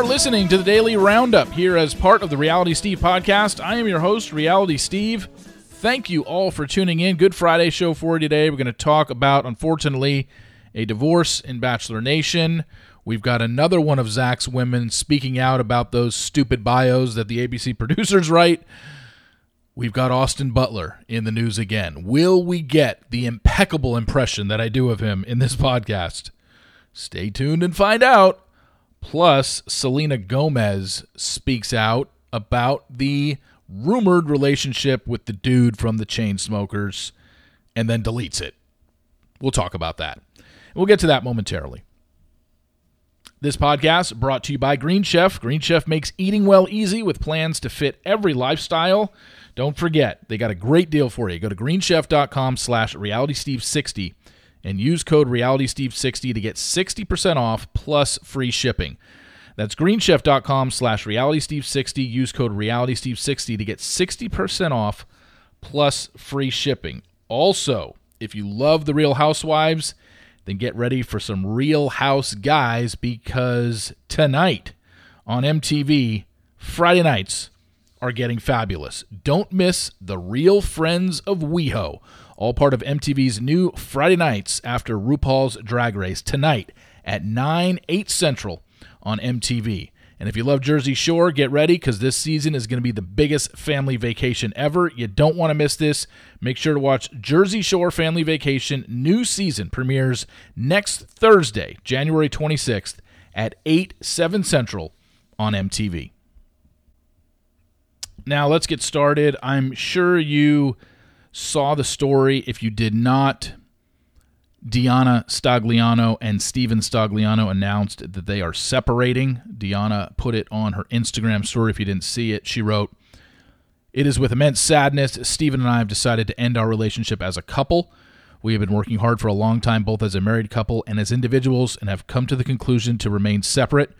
Are listening to the Daily Roundup here as part of the Reality Steve podcast. I am your host, Reality Steve. Thank you all for tuning in. Good Friday show for you today. We're going to talk about, unfortunately, a divorce in Bachelor Nation. We've got another one of Zach's women speaking out about those stupid bios that the ABC producers write. We've got Austin Butler in the news again. Will we get the impeccable impression that I do of him in this podcast? Stay tuned and find out. Plus, Selena Gomez speaks out about the rumored relationship with the dude from the Chainsmokers and then deletes it. We'll talk about that. We'll get to that momentarily. This podcast brought to you by Green Chef. Green Chef makes eating well easy with plans to fit every lifestyle. Don't forget, they got a great deal for you. Go to greenchef.com slash realitysteve60 and use code realitysteve60 to get 60% off plus free shipping. That's greenchef.com slash realitysteve60. Use code realitysteve60 to get 60% off plus free shipping. Also, if you love The Real Housewives, then get ready for some Real House guys because tonight on MTV, Friday nights are getting fabulous. Don't miss The Real Friends of WeHo, all part of MTV's new Friday nights after RuPaul's Drag Race tonight at 9, 8 Central on MTV. And if you love Jersey Shore, get ready because this season is going to be the biggest family vacation ever. You don't want to miss this. Make sure to watch Jersey Shore Family Vacation. New season premieres next Thursday, January 26th at 8, 7 Central on MTV. Now, let's get started. I'm sure you saw the story. If you did not, Deanna Stagliano and Steven Stagliano announced that they are separating. Deanna put it on her Instagram story. If you didn't see it, she wrote, It is with immense sadness Steven and I have decided to end our relationship as a couple. We have been working hard for a long time, both as a married couple and as individuals, and have come to the conclusion to remain separate.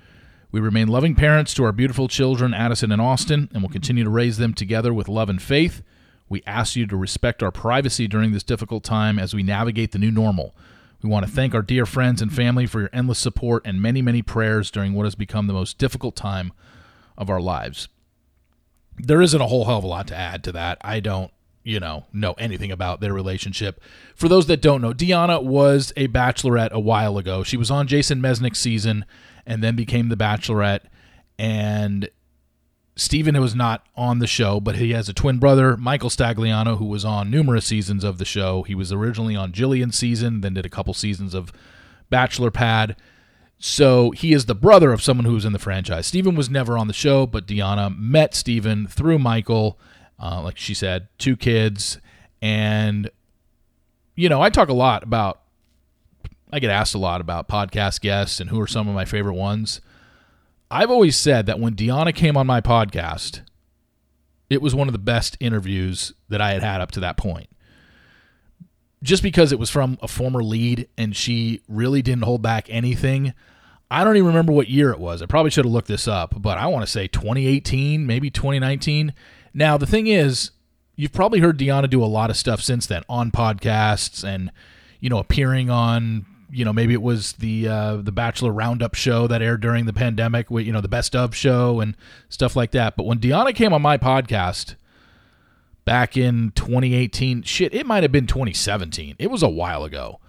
We remain loving parents to our beautiful children, Addison and Austin, and will continue to raise them together with love and faith. We ask you to respect our privacy during this difficult time as we navigate the new normal. We want to thank our dear friends and family for your endless support and many, many prayers during what has become the most difficult time of our lives. There isn't a whole hell of a lot to add to that. I don't, you know, know anything about their relationship. For those that don't know, Deanna was a bachelorette a while ago. She was on Jason Mesnick's season and then became the bachelorette. And Steven was not on the show, but he has a twin brother, Michael Stagliano, who was on numerous seasons of the show. He was originally on Jillian's season, then did a couple seasons of Bachelor Pad. So he is the brother of someone who was in the franchise. Stephen was never on the show, but Deanna met Stephen through Michael. Uh, like she said, two kids. And, you know, I talk a lot about, I get asked a lot about podcast guests and who are some of my favorite ones. I've always said that when Deanna came on my podcast, it was one of the best interviews that I had had up to that point. Just because it was from a former lead and she really didn't hold back anything. I don't even remember what year it was. I probably should have looked this up, but I want to say 2018, maybe 2019. Now, the thing is, you've probably heard Deanna do a lot of stuff since then on podcasts and, you know, appearing on you know maybe it was the uh, the Bachelor Roundup show that aired during the pandemic, with, you know the best of show and stuff like that. But when Deanna came on my podcast back in 2018, shit, it might have been 2017. It was a while ago.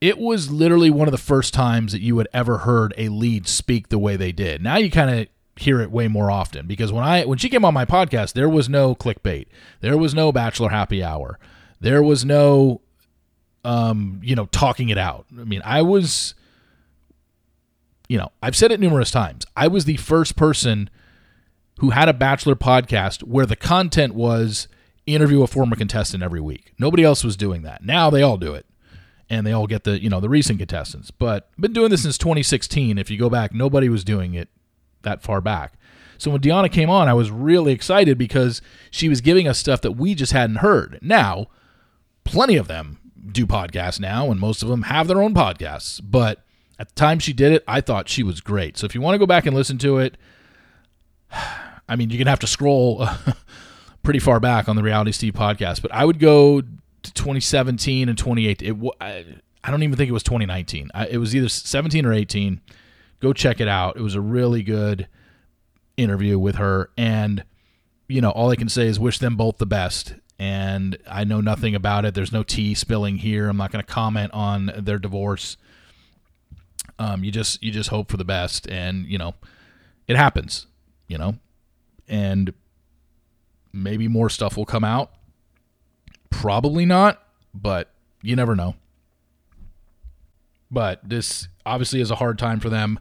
It was literally one of the first times that you had ever heard a lead speak the way they did. Now you kind of hear it way more often because when I when she came on my podcast, there was no clickbait. There was no bachelor happy hour. There was no um, you know, talking it out. I mean, I was, you know, I've said it numerous times. I was the first person who had a Bachelor podcast where the content was interview a former contestant every week. Nobody else was doing that. Now they all do it. And they all get the, you know, the recent contestants. But I've been doing this since 2016. If you go back, nobody was doing it that far back. So when Deanna came on, I was really excited because she was giving us stuff that we just hadn't heard. Now, plenty of them do podcasts now, and most of them have their own podcasts. But at the time she did it, I thought she was great. So if you want to go back and listen to it, I mean, you're gonna have to scroll pretty far back on the Reality Steve podcast. But I would go to 2017 and 2018. It, I, don't even think it was 2019. I, it was either 17 or 18. Go check it out. It was a really good interview with her. And, you know, all I can say is wish them both the best. And I know nothing about it. There's no tea spilling here. I'm not going to comment on their divorce. Um, you just you just hope for the best, and you know, it happens. You know, and maybe more stuff will come out. Probably not, but you never know. But this obviously is a hard time for them.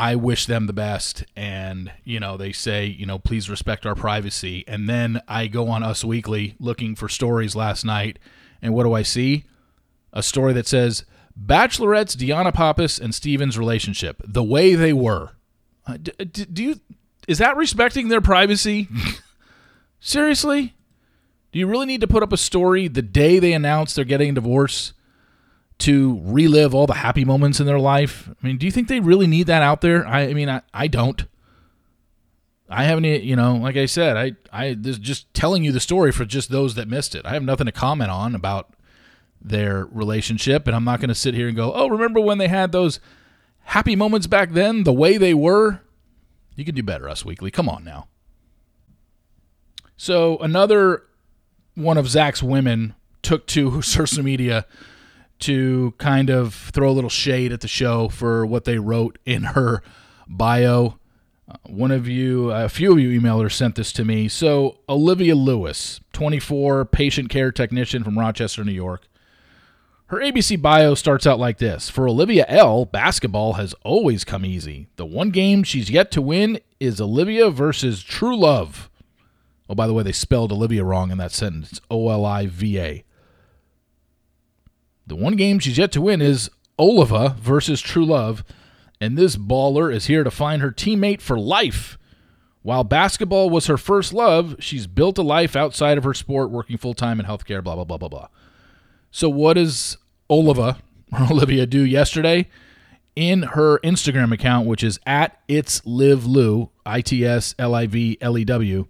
I wish them the best. And, you know, they say, you know, please respect our privacy. And then I go on Us Weekly looking for stories last night. And what do I see? A story that says, Bachelorette's Deanna Pappas and Steven's relationship, the way they were. Uh, do, do you is that respecting their privacy? Seriously? Do you really need to put up a story the day they announce they're getting a divorce to relive all the happy moments in their life? I mean, do you think they really need that out there? I, I mean, I, I don't. I haven't, you know, like I said, I, I just telling you the story for just those that missed it. I have nothing to comment on about their relationship, and I'm not going to sit here and go, oh, remember when they had those happy moments back then, the way they were? You can do better, Us Weekly. Come on now. So another one of Zach's women took to social media to kind of throw a little shade at the show for what they wrote in her bio. Uh, one of you, a few of you emailers sent this to me. So, Olivia Lewis, 24, patient care technician from Rochester, New York. Her ABC bio starts out like this For Olivia L., basketball has always come easy. The one game she's yet to win is Olivia versus True Love. Oh, by the way, they spelled Olivia wrong in that sentence O L I V A. The one game she's yet to win is Oliva versus True Love, and this baller is here to find her teammate for life. While basketball was her first love, she's built a life outside of her sport, working full time in healthcare, blah, blah, blah, blah, blah. So, what does Oliva or Olivia do yesterday? In her Instagram account, which is at it's live Lew, I T S L I V L E W,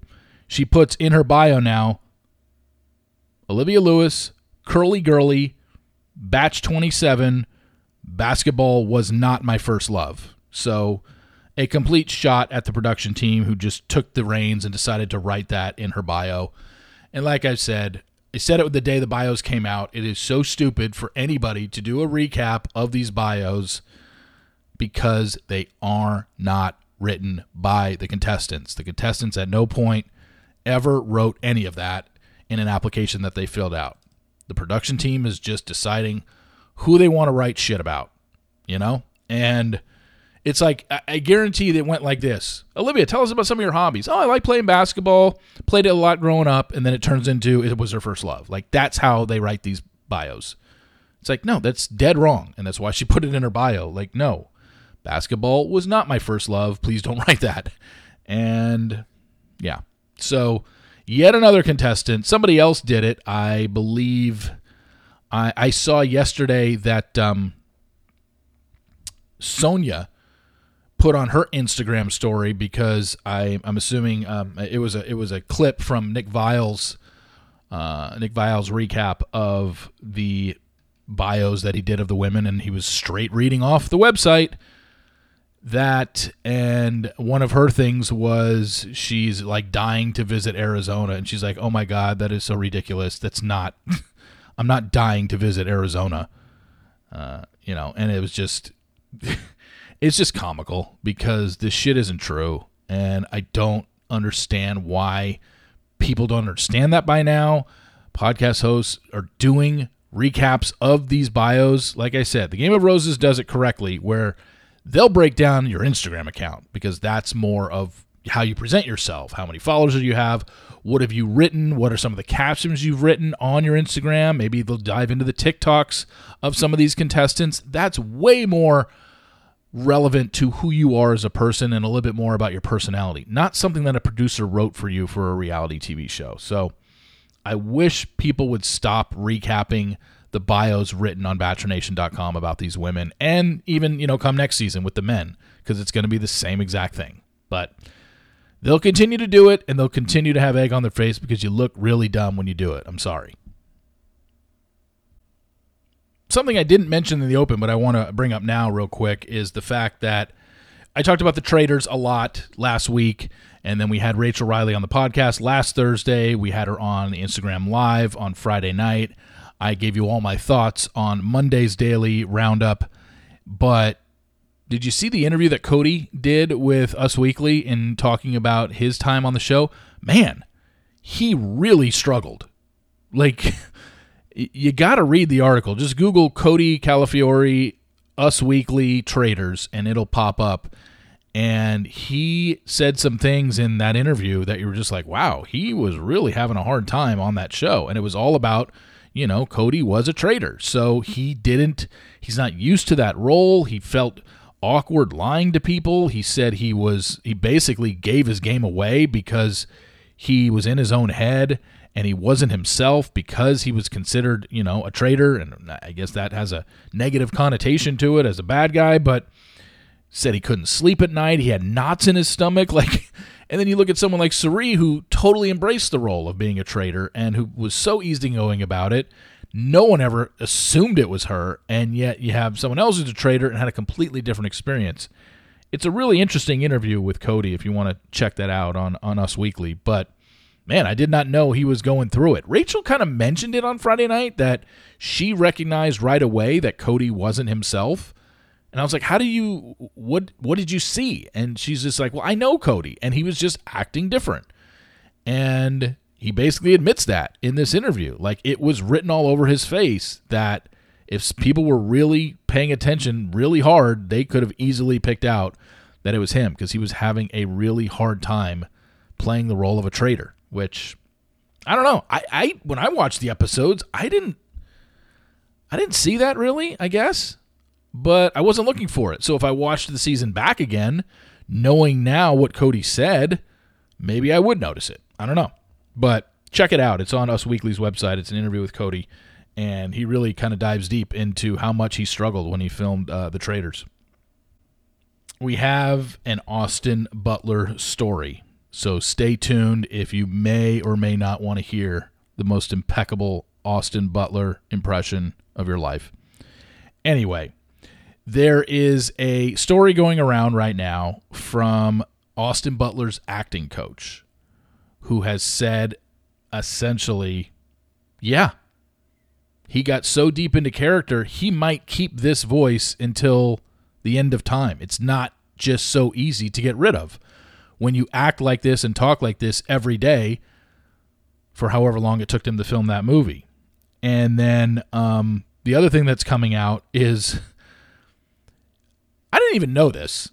she puts in her bio now Olivia Lewis, Curly Girly, Batch 27, basketball was not my first love. So, a complete shot at the production team who just took the reins and decided to write that in her bio. And like I said, I said it the day the bios came out. It is so stupid for anybody to do a recap of these bios because they are not written by the contestants. The contestants at no point ever wrote any of that in an application that they filled out. The production team is just deciding who they want to write shit about, you know? And it's like I guarantee that went like this. Olivia, tell us about some of your hobbies. Oh, I like playing basketball. Played it a lot growing up, and then it turns into it was her first love. Like that's how they write these bios. It's like no, that's dead wrong, and that's why she put it in her bio. Like no, basketball was not my first love. Please don't write that. And yeah, so yet another contestant. Somebody else did it. I believe. I, I saw yesterday that um, Sonja put on her Instagram story because I, I'm assuming um, it was a it was a clip from Nick Viall's uh, Nick Viall's recap of the bios that he did of the women, and he was straight reading off the website. That and one of her things was she's like dying to visit Arizona, and she's like, "Oh my god, that is so ridiculous. That's not. I'm not dying to visit Arizona." Uh, you know, and it was just. it's just comical because this shit isn't true. And I don't understand why people don't understand that by now. Podcast hosts are doing recaps of these bios. Like I said, the Game of Roses does it correctly where they'll break down your Instagram account because that's more of how you present yourself. How many followers do you have? What have you written? What are some of the captions you've written on your Instagram? Maybe they'll dive into the TikToks of some of these contestants. That's way more relevant to who you are as a person and a little bit more about your personality, not something that a producer wrote for you for a reality TV show. So I wish people would stop recapping the bios written on bachelornation.com about these women and even, you know, come next season with the men because it's going to be the same exact thing. But they'll continue to do it and they'll continue to have egg on their face because you look really dumb when you do it. I'm sorry something I didn't mention in the open, but I want to bring up now real quick is the fact that I talked about the Traitors a lot last week, and then we had Rachel Riley on the podcast last Thursday. We had her on Instagram Live on Friday night. I gave you all my thoughts on Monday's daily roundup, but did you see the interview that Cody did with Us Weekly in talking about his time on the show? Man, he really struggled. Like, you got to read the article. Just Google Cody Calafiore, Us Weekly Traitors, and it'll pop up. And he said some things in that interview that you were just like, wow, he was really having a hard time on that show. And it was all about, you know, Cody was a traitor. So he didn't, he's not used to that role. He felt awkward lying to people. He said he was, he basically gave his game away because he was in his own head and he wasn't himself because he was considered, you know, a traitor. And I guess that has a negative connotation to it as a bad guy, but said he couldn't sleep at night. He had knots in his stomach. Like, and then you look at someone like Cirie, who totally embraced the role of being a traitor and who was so easygoing about it. No one ever assumed it was her, and yet you have someone else who's a traitor and had a completely different experience. It's a really interesting interview with Cody if you want to check that out on, on Us Weekly. But man, I did not know he was going through it. Rachel kind of mentioned it on Friday night that she recognized right away that Cody wasn't himself. And I was like, "How do you what what did you see?" And she's just like, "Well, I know Cody and he was just acting different." And he basically admits that in this interview. Like it was written all over his face that if people were really paying attention really hard, they could have easily picked out that it was him because he was having a really hard time playing the role of a traitor, which I don't know. I, I when I watched the episodes, I didn't I didn't see that really, I guess but I wasn't looking for it. So if I watched the season back again, knowing now what Cody said, maybe I would notice it. I don't know. But check it out. It's on Us Weekly's website. It's an interview with Cody, and he really kind of dives deep into how much he struggled when he filmed uh, The Traitors. We have an Austin Butler story. So stay tuned if you may or may not want to hear the most impeccable Austin Butler impression of your life. Anyway, there is a story going around right now from Austin Butler's acting coach who has said essentially, yeah, he got so deep into character, he might keep this voice until the end of time. It's not just so easy to get rid of. When you act like this and talk like this every day for however long it took him to film that movie. And then um, the other thing that's coming out is I didn't even know this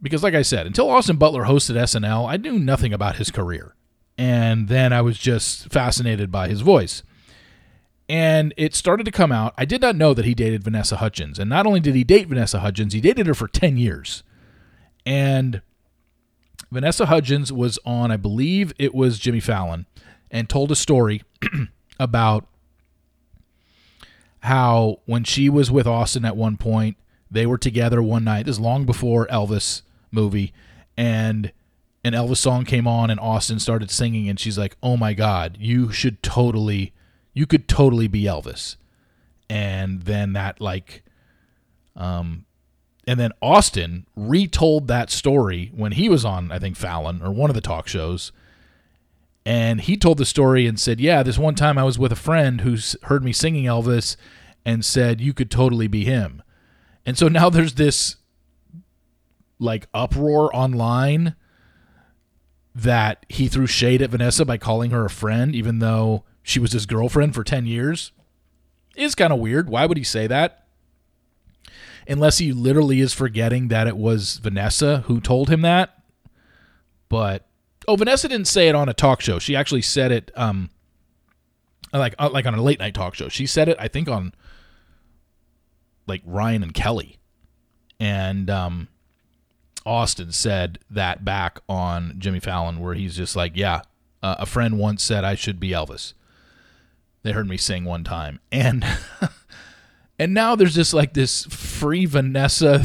because, like I said, until Austin Butler hosted SNL, I knew nothing about his career. And then I was just fascinated by his voice. And it started to come out. I did not know that he dated Vanessa Hudgens. And not only did he date Vanessa Hudgens, he dated her for 10 years. And Vanessa Hudgens was on, I believe it was Jimmy Fallon, and told a story about how when she was with Austin at one point, they were together one night. This is long before Elvis movie, and an Elvis song came on, and Austin started singing, and she's like, "Oh my God, you should totally, you could totally be Elvis." And then that like, um, and then Austin retold that story when he was on, I think Fallon or one of the talk shows. And he told the story and said, Yeah, this one time I was with a friend who's heard me singing Elvis and said, You could totally be him. And so now there's this like uproar online that he threw shade at Vanessa by calling her a friend, even though she was his girlfriend for 10 years. Is kind of weird. Why would he say that? Unless he literally is forgetting that it was Vanessa who told him that. But oh, Vanessa didn't say it on a talk show. She actually said it um like uh, like on a late night talk show. She said it I think on like Ryan and Kelly. And um, Austin said that back on Jimmy Fallon, where he's just like, yeah, uh, a friend once said I should be Elvis. They heard me sing one time, and and now there's just like this free Vanessa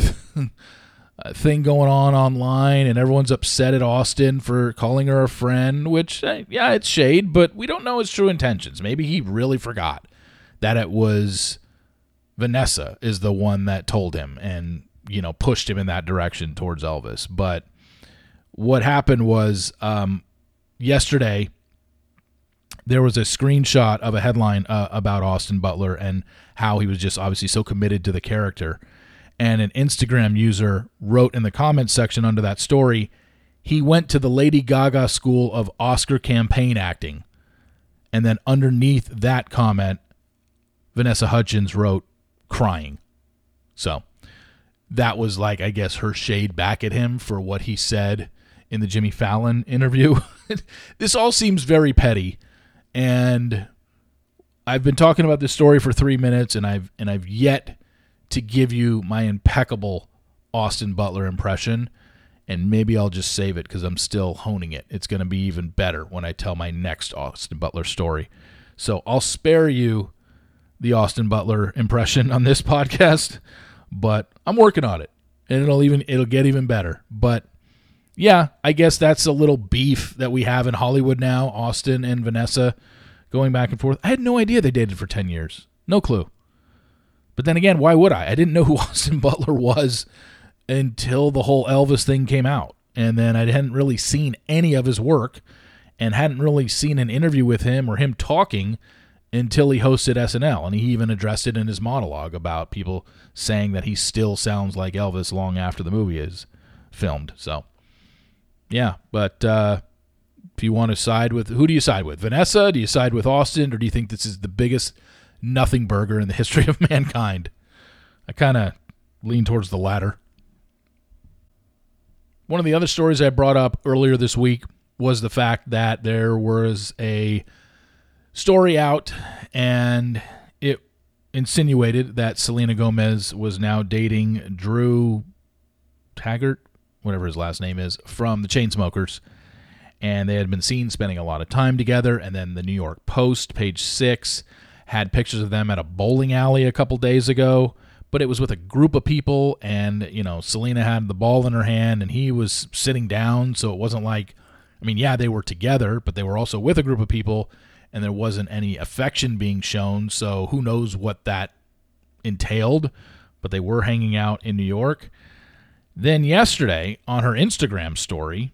thing going on online, and everyone's upset at Austin for calling her a friend. Which, uh, yeah, it's shade, but we don't know his true intentions. Maybe he really forgot that it was Vanessa is the one that told him, and you know, pushed him in that direction towards Elvis. But what happened was um, yesterday there was a screenshot of a headline uh, about Austin Butler and how he was just obviously so committed to the character. And an Instagram user wrote in the comments section under that story, he went to the Lady Gaga School of Oscar campaign acting. And then underneath that comment, Vanessa Hudgens wrote, crying. So that was like, I guess, her shade back at him for what he said in the Jimmy Fallon interview. this all seems very petty and I've been talking about this story for 3 minutes and I've and I've yet to give you my impeccable Austin Butler impression and maybe I'll just save it cuz I'm still honing it. It's going to be even better when I tell my next Austin Butler story. So I'll spare you the Austin Butler impression on this podcast, but I'm working on it. And it'll even it'll get even better. But yeah, I guess that's a little beef that we have in Hollywood now. Austin and Vanessa going back and forth. I had no idea they dated for 10 years. No clue. But then again, why would I? I didn't know who Austin Butler was until the whole Elvis thing came out. And then I hadn't really seen any of his work and hadn't really seen an interview with him or him talking until he hosted SNL. And he even addressed it in his monologue about people saying that he still sounds like Elvis long after the movie is filmed. So yeah, but uh, if you want to side with who do you side with? Vanessa? Do you side with Austin, or do you think this is the biggest nothing burger in the history of mankind? I kind of lean towards the latter. One of the other stories I brought up earlier this week was the fact that there was a story out and it insinuated that Selena Gomez was now dating Drew Taggart, whatever his last name is, from the Chainsmokers. And they had been seen spending a lot of time together. And then the New York Post, page six, had pictures of them at a bowling alley a couple days ago. But it was with a group of people, and you know, Selena had the ball in her hand, and he was sitting down. So it wasn't like, I mean, yeah, they were together, but they were also with a group of people, and there wasn't any affection being shown. So who knows what that entailed? But they were hanging out in New York. Then yesterday on her Instagram story,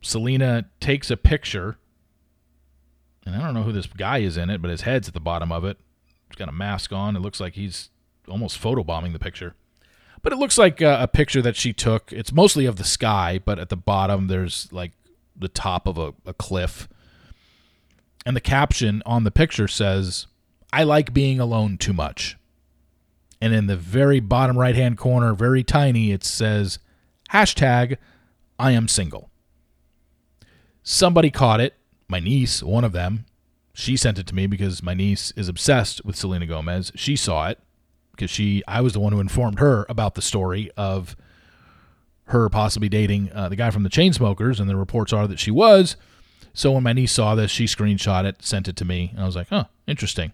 Selena takes a picture, and I don't know who this guy is in it, but his head's at the bottom of it. He's got a mask on. It looks like he's almost photobombing the picture. But it looks like a, a picture that she took. It's mostly of the sky, but at the bottom there's like the top of a, a cliff. And the caption on the picture says, I like being alone too much and in the very bottom right hand corner, very tiny, it says hashtag I am single. Somebody caught it. My niece, one of them, she sent it to me because my niece is obsessed with Selena Gomez. She saw it because she, I was the one who informed her about the story of her possibly dating uh, the guy from the Chainsmokers, and the reports are that she was. So when my niece saw this, she screenshot it, sent it to me, and I was like, "Huh, interesting."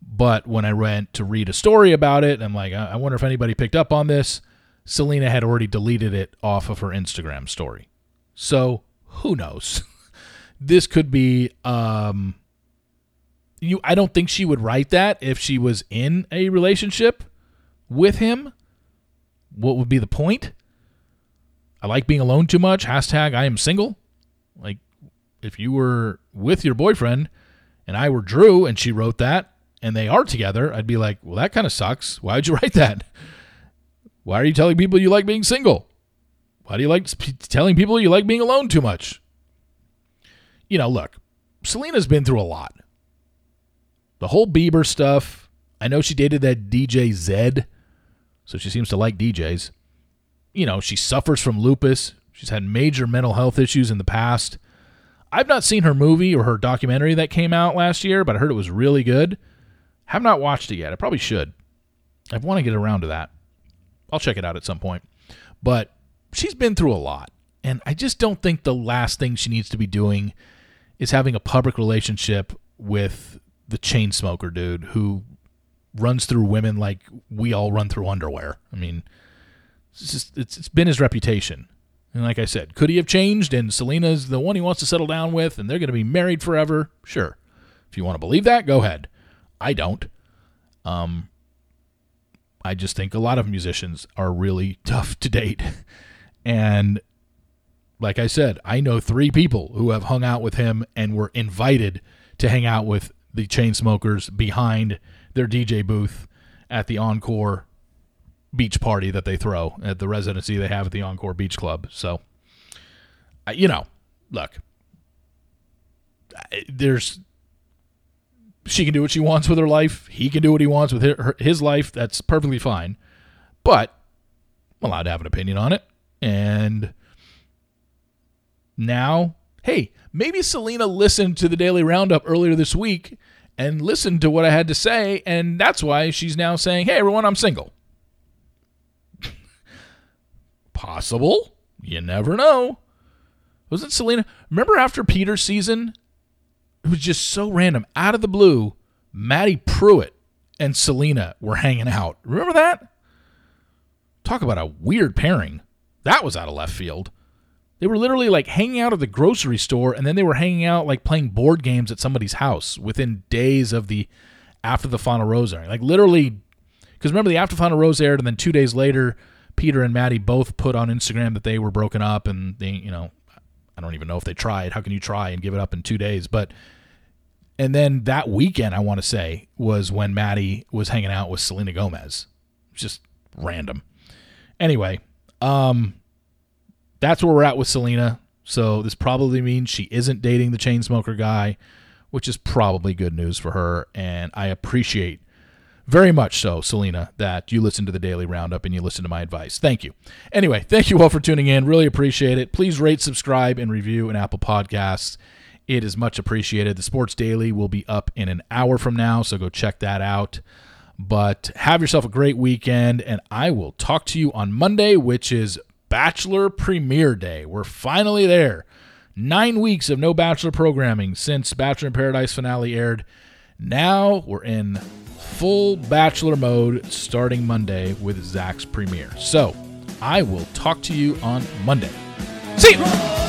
But when I went to read a story about it, I'm like, I wonder if anybody picked up on this. Selena had already deleted it off of her Instagram story. So who knows? this could be um you I don't think she would write that if she was in a relationship with him. What would be the point? I like being alone too much. Hashtag I am single. Like if you were with your boyfriend and I were Drew and she wrote that, and they are together, I'd be like, well, that kind of sucks. Why would you write that? Why are you telling people you like being single? Why do you like telling people you like being alone too much? You know, look, Selena's been through a lot. The whole Bieber stuff. I know she dated that DJ Zedd, so she seems to like DJs. You know, she suffers from lupus. She's had major mental health issues in the past. I've not seen her movie or her documentary that came out last year, but I heard it was really good. Have not watched it yet. I probably should. I want to get around to that. I'll check it out at some point. But she's been through a lot. And I just don't think the last thing she needs to be doing is having a public relationship with the chain smoker dude who runs through women like we all run through underwear. I mean, it's just it's, it's been his reputation. And like I said, could he have changed and Selena's the one he wants to settle down with and they're going to be married forever? Sure. If you want to believe that, go ahead. I don't. Um, I just think a lot of musicians are really tough to date. And like I said, I know three people who have hung out with him and were invited to hang out with the Chainsmokers behind their DJ booth at the Encore beach party that they throw at the residency they have at the Encore Beach Club. So, you know, look, there's she can do what she wants with her life. He can do what he wants with his life. That's perfectly fine. But I'm allowed to have an opinion on it. And now, hey, maybe Selena listened to the Daily Roundup earlier this week and listened to what I had to say, and that's why she's now saying, "Hey, everyone, I'm single." Possible. You never know. Wasn't Selena? Remember after Peter's season, it was just so random, out of the blue. Maddie Prewett and Selena were hanging out. Remember that? Talk about a weird pairing. That was out of left field. They were literally like hanging out at the grocery store and then they were hanging out like playing board games at somebody's house within days of the after the final rose airing. Like literally because remember the after final rose aired and then 2 days later Peter and Maddie both put on Instagram that they were broken up and they, you know, I don't even know if they tried. How can you try and give it up in 2 days? But and then that weekend I want to say was when Maddie was hanging out with Selena Gomez. Just random. Anyway, um that's where we're at with Selena. So this probably means she isn't dating the chain smoker guy, which is probably good news for her. And I appreciate very much so, Selena, that you listen to the daily roundup and you listen to my advice. Thank you. Anyway, thank you all for tuning in. Really appreciate it. Please rate, subscribe, and review an Apple Podcasts. It is much appreciated. The Sports Daily will be up in an hour from now, so go check that out. But have yourself a great weekend, and I will talk to you on Monday, which is Bachelor Premiere Day. We're finally there. Nine weeks of no Bachelor programming since Bachelor in Paradise finale aired. Now we're in full Bachelor mode starting Monday with Zach's premiere. So I will talk to you on Monday. See you.